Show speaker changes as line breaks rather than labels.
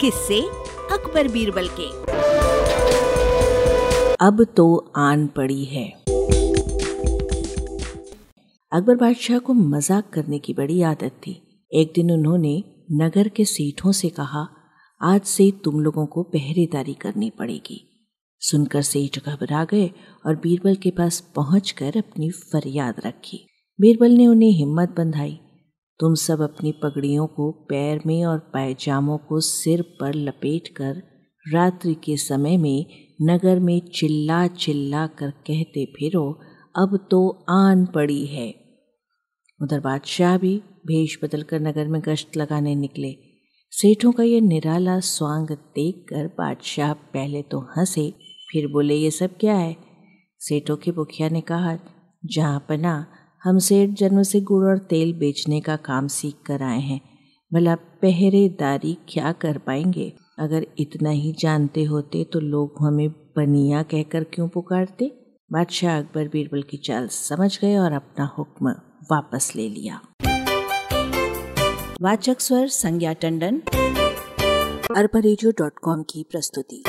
किससे अकबर बीरबल के।
अब तो आन पड़ी है। अकबर बादशाह को मज़ाक करने की बड़ी आदत थी। एक दिन उन्होंने नगर के सेठों से कहा, आज से तुम लोगों को पहरेदारी करनी पड़ेगी। सुनकर सेठ घबरा गए और बीरबल के पास पहुंचकर अपनी फरियाद रखी। बीरबल ने उन्हें हिम्मत बंधाई। तुम सब अपनी पगड़ियों को पैर में और पायजामों को सिर पर लपेटकर रात्रि के समय में नगर में चिल्ला चिल्ला कर कहते फिरो, अब तो आन पड़ी है। उधर बादशाह भी भेष बदलकर नगर में गश्त लगाने निकले। सेठों का यह निराला स्वांग देखकर बादशाह पहले तो हंसे, फिर बोले, ये सब क्या है? सेठों के मुखिया ने कहा, जहाँ पना हम सेठ जन्म से गुड़ और तेल बेचने का काम सीख कर आए हैं। भला पहरेदारी क्या कर पाएँगे? अगर इतना ही जानते होते तो लोग हमें बनिया कहकर क्यों पुकारते? बादशाह अकबर बीरबल की चाल समझ गए और अपना हुक्म वापस ले लिया।
वाचक स्वर संज्ञा टंडन
अरबा की प्रस्तुति।